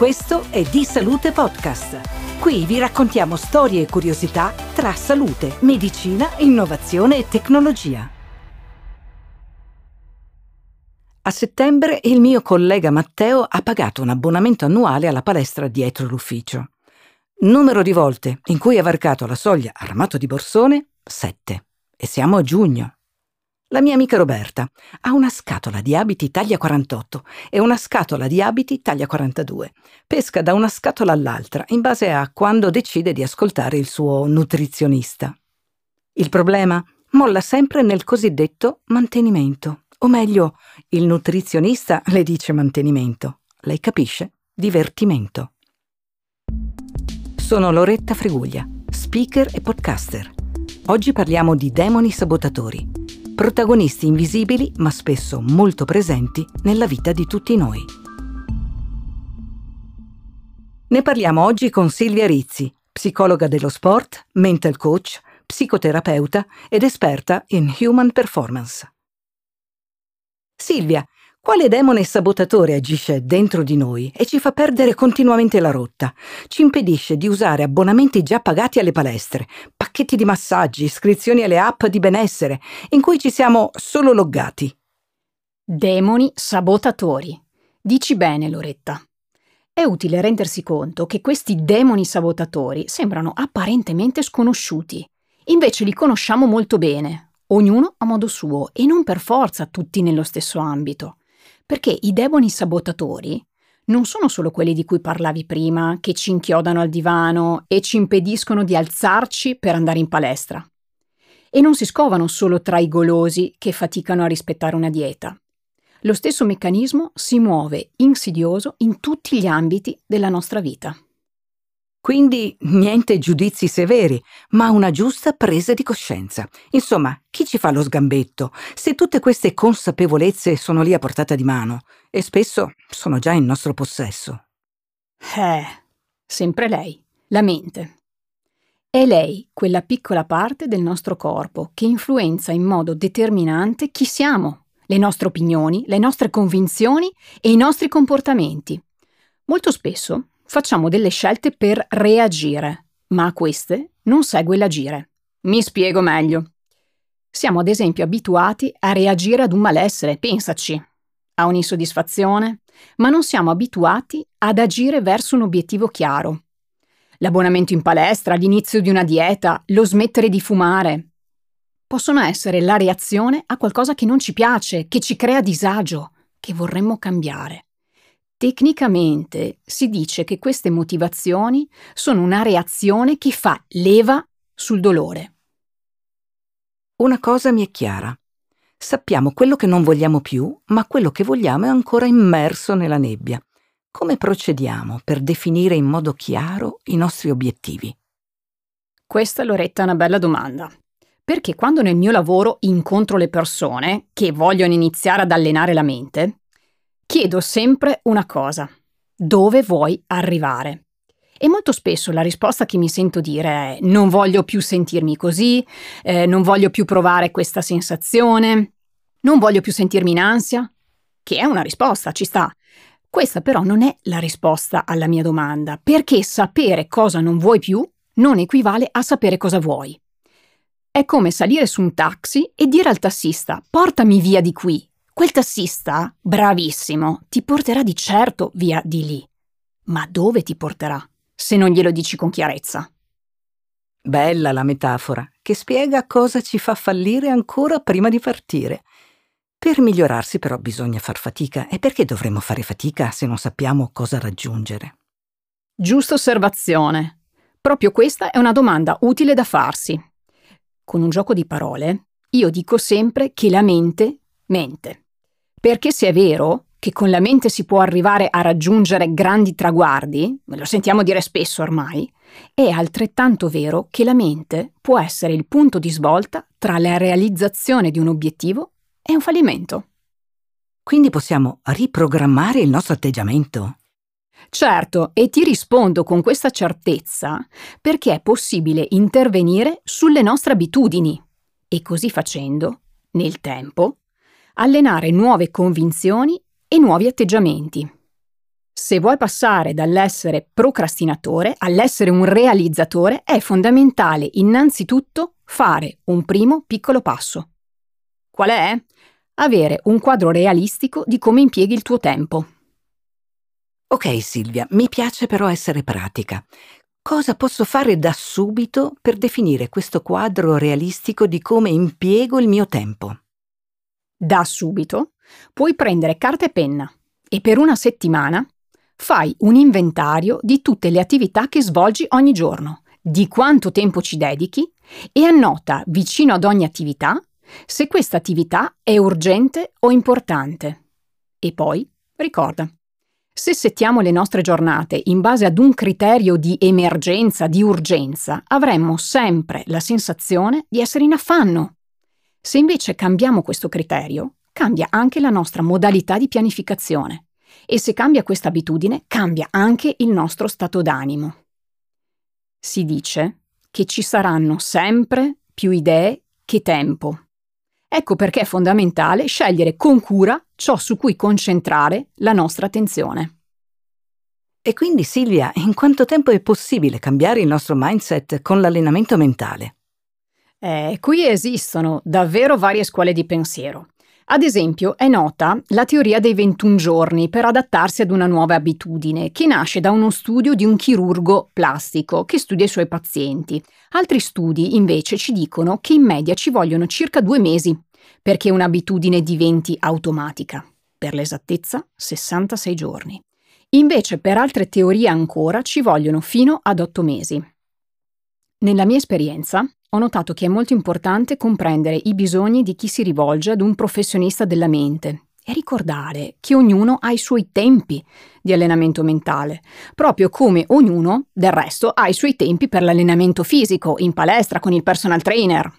Questo è Di Salute Podcast. Qui vi raccontiamo storie e curiosità tra salute, medicina, innovazione e tecnologia. A settembre il mio collega Matteo ha pagato un abbonamento annuale alla palestra dietro l'ufficio. Numero di volte in cui ha varcato la soglia armato di borsone? Sette. E siamo a giugno. La mia amica Roberta ha una scatola di abiti taglia 48 e una scatola di abiti taglia 42. Pesca da una scatola all'altra in base a quando decide di ascoltare il suo nutrizionista. Il problema molla sempre nel cosiddetto mantenimento. O meglio, il nutrizionista le dice mantenimento. Lei capisce? Divertimento. Sono Loretta Freguglia, speaker e podcaster. Oggi parliamo di demoni sabotatori protagonisti invisibili ma spesso molto presenti nella vita di tutti noi. Ne parliamo oggi con Silvia Rizzi, psicologa dello sport, mental coach, psicoterapeuta ed esperta in human performance. Silvia, quale demone sabotatore agisce dentro di noi e ci fa perdere continuamente la rotta? Ci impedisce di usare abbonamenti già pagati alle palestre, pacchetti di massaggi, iscrizioni alle app di benessere, in cui ci siamo solo loggati. Demoni sabotatori. Dici bene, Loretta. È utile rendersi conto che questi demoni sabotatori sembrano apparentemente sconosciuti. Invece li conosciamo molto bene, ognuno a modo suo e non per forza tutti nello stesso ambito. Perché i demoni sabotatori non sono solo quelli di cui parlavi prima, che ci inchiodano al divano e ci impediscono di alzarci per andare in palestra. E non si scovano solo tra i golosi che faticano a rispettare una dieta. Lo stesso meccanismo si muove insidioso in tutti gli ambiti della nostra vita. Quindi niente giudizi severi, ma una giusta presa di coscienza. Insomma, chi ci fa lo sgambetto se tutte queste consapevolezze sono lì a portata di mano e spesso sono già in nostro possesso? Eh, sempre lei, la mente. È lei quella piccola parte del nostro corpo che influenza in modo determinante chi siamo, le nostre opinioni, le nostre convinzioni e i nostri comportamenti. Molto spesso facciamo delle scelte per reagire, ma a queste non segue l'agire. Mi spiego meglio. Siamo ad esempio abituati a reagire ad un malessere, pensaci, a un'insoddisfazione, ma non siamo abituati ad agire verso un obiettivo chiaro. L'abbonamento in palestra, l'inizio di una dieta, lo smettere di fumare, possono essere la reazione a qualcosa che non ci piace, che ci crea disagio, che vorremmo cambiare. Tecnicamente si dice che queste motivazioni sono una reazione che fa leva sul dolore. Una cosa mi è chiara. Sappiamo quello che non vogliamo più, ma quello che vogliamo è ancora immerso nella nebbia. Come procediamo per definire in modo chiaro i nostri obiettivi? Questa, Loretta, è una bella domanda. Perché quando nel mio lavoro incontro le persone che vogliono iniziare ad allenare la mente, chiedo sempre una cosa. Dove vuoi arrivare? E molto spesso la risposta che mi sento dire è non voglio più sentirmi così, eh, non voglio più provare questa sensazione, non voglio più sentirmi in ansia, che è una risposta, ci sta. Questa però non è la risposta alla mia domanda, perché sapere cosa non vuoi più non equivale a sapere cosa vuoi. È come salire su un taxi e dire al tassista portami via di qui Quel tassista, bravissimo, ti porterà di certo via di lì. Ma dove ti porterà, se non glielo dici con chiarezza? Bella la metafora, che spiega cosa ci fa fallire ancora prima di partire. Per migliorarsi però bisogna far fatica. E perché dovremmo fare fatica se non sappiamo cosa raggiungere? Giusta osservazione. Proprio questa è una domanda utile da farsi. Con un gioco di parole, io dico sempre che la mente mente. Perché se è vero che con la mente si può arrivare a raggiungere grandi traguardi, lo sentiamo dire spesso ormai, è altrettanto vero che la mente può essere il punto di svolta tra la realizzazione di un obiettivo e un fallimento. Quindi possiamo riprogrammare il nostro atteggiamento? Certo, e ti rispondo con questa certezza perché è possibile intervenire sulle nostre abitudini e così facendo, nel tempo, allenare nuove convinzioni e nuovi atteggiamenti. Se vuoi passare dall'essere procrastinatore all'essere un realizzatore, è fondamentale innanzitutto fare un primo piccolo passo. Qual è? Avere un quadro realistico di come impieghi il tuo tempo. Ok Silvia, mi piace però essere pratica. Cosa posso fare da subito per definire questo quadro realistico di come impiego il mio tempo? Da subito puoi prendere carta e penna e per una settimana fai un inventario di tutte le attività che svolgi ogni giorno, di quanto tempo ci dedichi e annota vicino ad ogni attività se questa attività è urgente o importante. E poi ricorda, se settiamo le nostre giornate in base ad un criterio di emergenza, di urgenza, avremmo sempre la sensazione di essere in affanno. Se invece cambiamo questo criterio, cambia anche la nostra modalità di pianificazione e se cambia questa abitudine, cambia anche il nostro stato d'animo. Si dice che ci saranno sempre più idee che tempo. Ecco perché è fondamentale scegliere con cura ciò su cui concentrare la nostra attenzione. E quindi Silvia, in quanto tempo è possibile cambiare il nostro mindset con l'allenamento mentale? Eh, qui esistono davvero varie scuole di pensiero. Ad esempio, è nota la teoria dei 21 giorni per adattarsi ad una nuova abitudine, che nasce da uno studio di un chirurgo plastico che studia i suoi pazienti. Altri studi, invece, ci dicono che in media ci vogliono circa due mesi perché un'abitudine diventi automatica. Per l'esattezza, 66 giorni. Invece, per altre teorie ancora, ci vogliono fino ad 8 mesi. Nella mia esperienza, ho notato che è molto importante comprendere i bisogni di chi si rivolge ad un professionista della mente e ricordare che ognuno ha i suoi tempi di allenamento mentale, proprio come ognuno, del resto, ha i suoi tempi per l'allenamento fisico, in palestra con il personal trainer.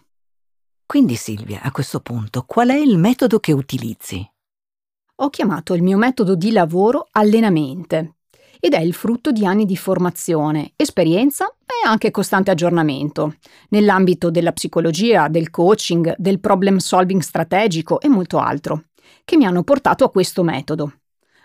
Quindi Silvia, a questo punto, qual è il metodo che utilizzi? Ho chiamato il mio metodo di lavoro allenamente ed è il frutto di anni di formazione, esperienza e anche costante aggiornamento nell'ambito della psicologia, del coaching, del problem solving strategico e molto altro, che mi hanno portato a questo metodo.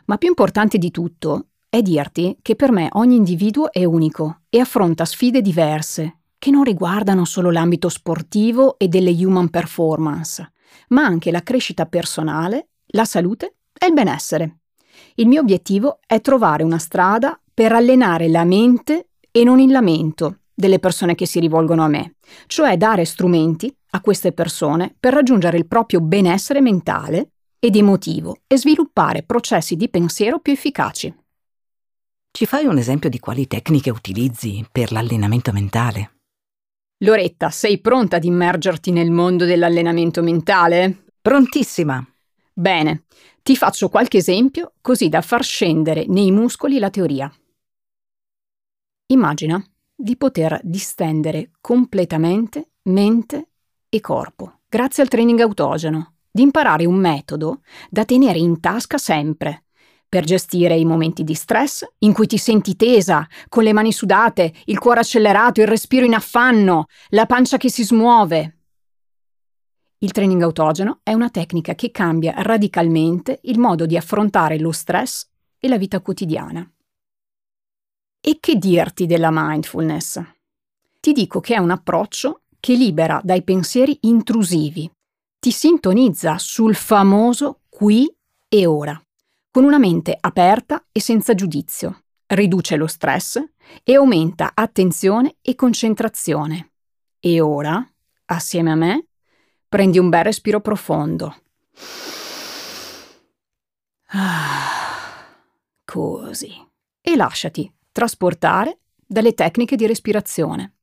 Ma più importante di tutto è dirti che per me ogni individuo è unico e affronta sfide diverse, che non riguardano solo l'ambito sportivo e delle human performance, ma anche la crescita personale, la salute e il benessere. Il mio obiettivo è trovare una strada per allenare la mente e non il lamento delle persone che si rivolgono a me, cioè dare strumenti a queste persone per raggiungere il proprio benessere mentale ed emotivo e sviluppare processi di pensiero più efficaci. Ci fai un esempio di quali tecniche utilizzi per l'allenamento mentale? Loretta, sei pronta ad immergerti nel mondo dell'allenamento mentale? Prontissima. Bene, ti faccio qualche esempio così da far scendere nei muscoli la teoria. Immagina di poter distendere completamente mente e corpo grazie al training autogeno, di imparare un metodo da tenere in tasca sempre per gestire i momenti di stress in cui ti senti tesa, con le mani sudate, il cuore accelerato, il respiro in affanno, la pancia che si smuove, il training autogeno è una tecnica che cambia radicalmente il modo di affrontare lo stress e la vita quotidiana. E che dirti della mindfulness? Ti dico che è un approccio che libera dai pensieri intrusivi, ti sintonizza sul famoso qui e ora, con una mente aperta e senza giudizio, riduce lo stress e aumenta attenzione e concentrazione. E ora, assieme a me, Prendi un bel respiro profondo. Così. E lasciati trasportare dalle tecniche di respirazione.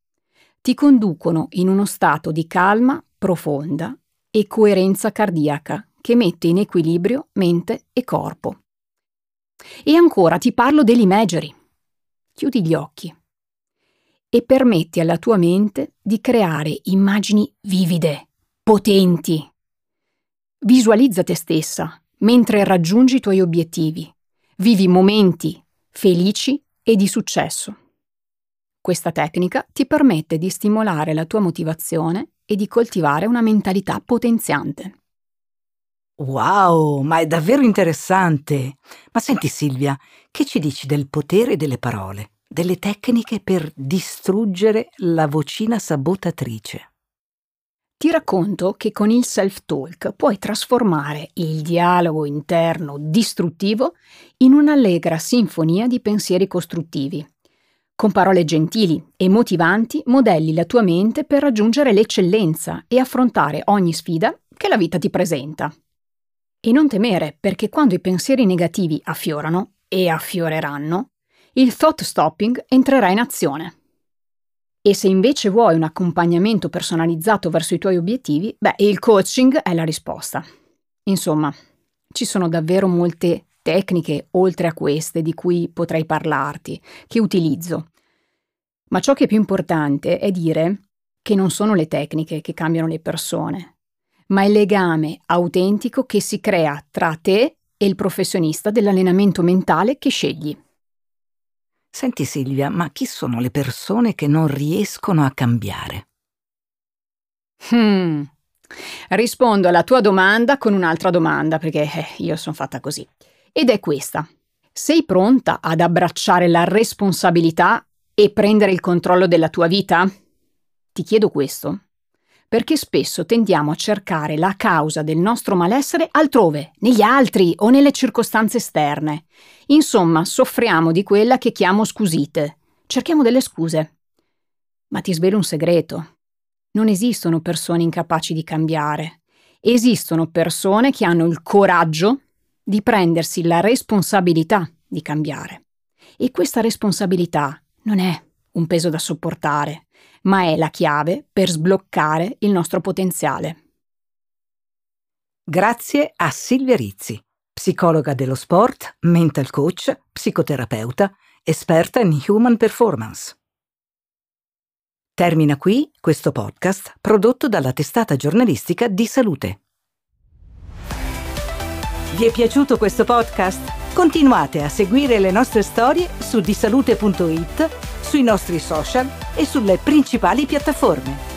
Ti conducono in uno stato di calma profonda e coerenza cardiaca che mette in equilibrio mente e corpo. E ancora ti parlo dell'imagery. Chiudi gli occhi e permetti alla tua mente di creare immagini vivide potenti. Visualizza te stessa mentre raggiungi i tuoi obiettivi. Vivi momenti felici e di successo. Questa tecnica ti permette di stimolare la tua motivazione e di coltivare una mentalità potenziante. Wow, ma è davvero interessante. Ma senti Silvia, che ci dici del potere delle parole, delle tecniche per distruggere la vocina sabotatrice? Ti racconto che con il self-talk puoi trasformare il dialogo interno distruttivo in un'allegra sinfonia di pensieri costruttivi. Con parole gentili e motivanti modelli la tua mente per raggiungere l'eccellenza e affrontare ogni sfida che la vita ti presenta. E non temere, perché quando i pensieri negativi affiorano, e affioreranno, il thought stopping entrerà in azione. E se invece vuoi un accompagnamento personalizzato verso i tuoi obiettivi, beh, il coaching è la risposta. Insomma, ci sono davvero molte tecniche oltre a queste di cui potrei parlarti, che utilizzo. Ma ciò che è più importante è dire che non sono le tecniche che cambiano le persone, ma il legame autentico che si crea tra te e il professionista dell'allenamento mentale che scegli. Senti Silvia, ma chi sono le persone che non riescono a cambiare? Hmm. Rispondo alla tua domanda con un'altra domanda, perché eh, io sono fatta così. Ed è questa. Sei pronta ad abbracciare la responsabilità e prendere il controllo della tua vita? Ti chiedo questo perché spesso tendiamo a cercare la causa del nostro malessere altrove, negli altri o nelle circostanze esterne. Insomma, soffriamo di quella che chiamo scusite. Cerchiamo delle scuse. Ma ti svelo un segreto. Non esistono persone incapaci di cambiare. Esistono persone che hanno il coraggio di prendersi la responsabilità di cambiare. E questa responsabilità non è un peso da sopportare, ma è la chiave per sbloccare il nostro potenziale. Grazie a Silvia Rizzi, psicologa dello sport, mental coach, psicoterapeuta, esperta in human performance. Termina qui questo podcast prodotto dalla testata giornalistica di Salute. Vi è piaciuto questo podcast? Continuate a seguire le nostre storie su disalute.it sui nostri social e sulle principali piattaforme.